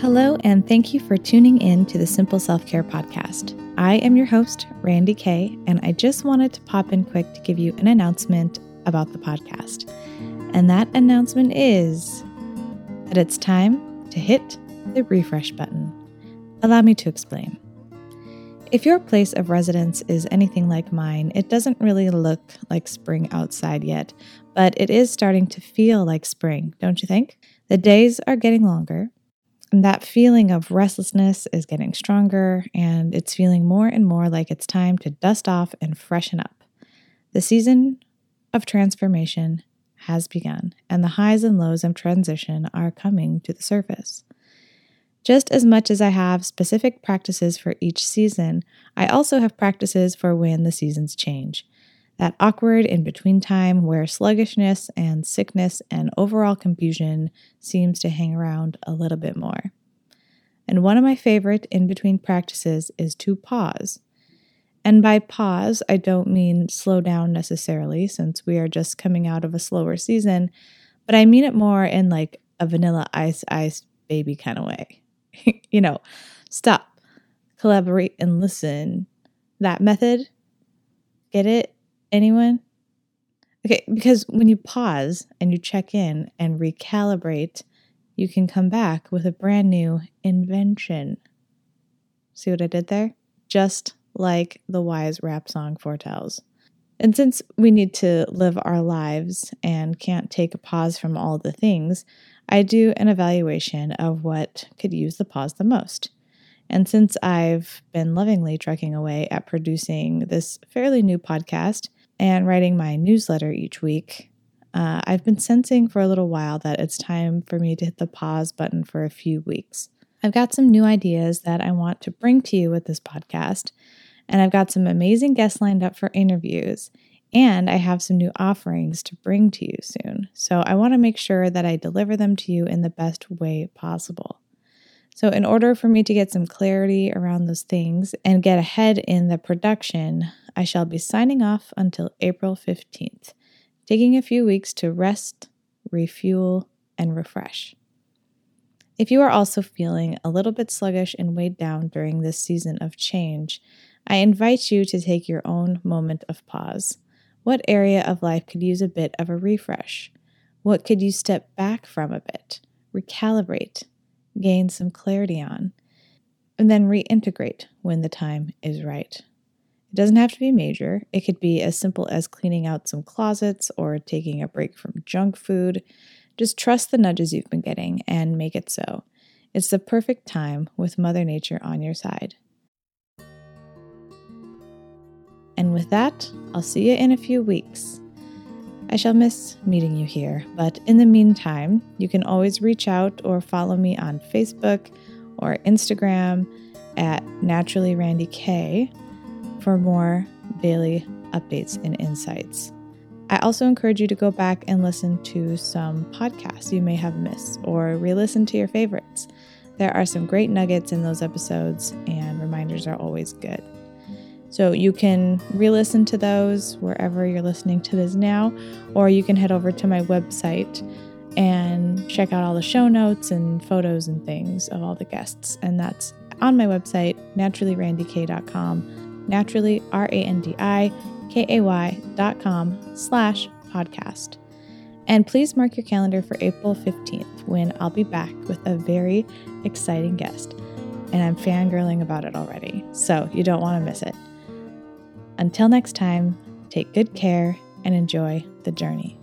Hello, and thank you for tuning in to the Simple Self Care Podcast. I am your host, Randi Kay, and I just wanted to pop in quick to give you an announcement about the podcast. And that announcement is that it's time to hit the refresh button. Allow me to explain. If your place of residence is anything like mine, it doesn't really look like spring outside yet, but it is starting to feel like spring, don't you think? The days are getting longer, and that feeling of restlessness is getting stronger, and it's feeling more and more like it's time to dust off and freshen up. The season of transformation has begun, and the highs and lows of transition are coming to the surface. Just as much as I have specific practices for each season, I also have practices for when the seasons change. That awkward in between time where sluggishness and sickness and overall confusion seems to hang around a little bit more. And one of my favorite in between practices is to pause. And by pause, I don't mean slow down necessarily, since we are just coming out of a slower season, but I mean it more in like a vanilla ice ice baby kind of way. you know, stop, collaborate, and listen. That method, get it? Anyone? Okay, because when you pause and you check in and recalibrate, you can come back with a brand new invention. See what I did there? Just like the wise rap song foretells. And since we need to live our lives and can't take a pause from all the things, I do an evaluation of what could use the pause the most. And since I've been lovingly trucking away at producing this fairly new podcast and writing my newsletter each week, uh, I've been sensing for a little while that it's time for me to hit the pause button for a few weeks. I've got some new ideas that I want to bring to you with this podcast, and I've got some amazing guests lined up for interviews. And I have some new offerings to bring to you soon. So I want to make sure that I deliver them to you in the best way possible. So, in order for me to get some clarity around those things and get ahead in the production, I shall be signing off until April 15th, taking a few weeks to rest, refuel, and refresh. If you are also feeling a little bit sluggish and weighed down during this season of change, I invite you to take your own moment of pause. What area of life could use a bit of a refresh? What could you step back from a bit, recalibrate, gain some clarity on, and then reintegrate when the time is right? It doesn't have to be major. It could be as simple as cleaning out some closets or taking a break from junk food. Just trust the nudges you've been getting and make it so. It's the perfect time with Mother Nature on your side. And with that, I'll see you in a few weeks. I shall miss meeting you here, but in the meantime, you can always reach out or follow me on Facebook or Instagram at Naturally Randi Kay for more daily updates and insights. I also encourage you to go back and listen to some podcasts you may have missed or re listen to your favorites. There are some great nuggets in those episodes, and reminders are always good. So you can re listen to those wherever you're listening to this now, or you can head over to my website and check out all the show notes and photos and things of all the guests. And that's on my website, naturallyrandikay.com, naturally, R-A-N-D-I-K-A-Y dot com slash podcast. And please mark your calendar for April 15th when I'll be back with a very exciting guest. And I'm fangirling about it already, so you don't want to miss it. Until next time, take good care and enjoy the journey.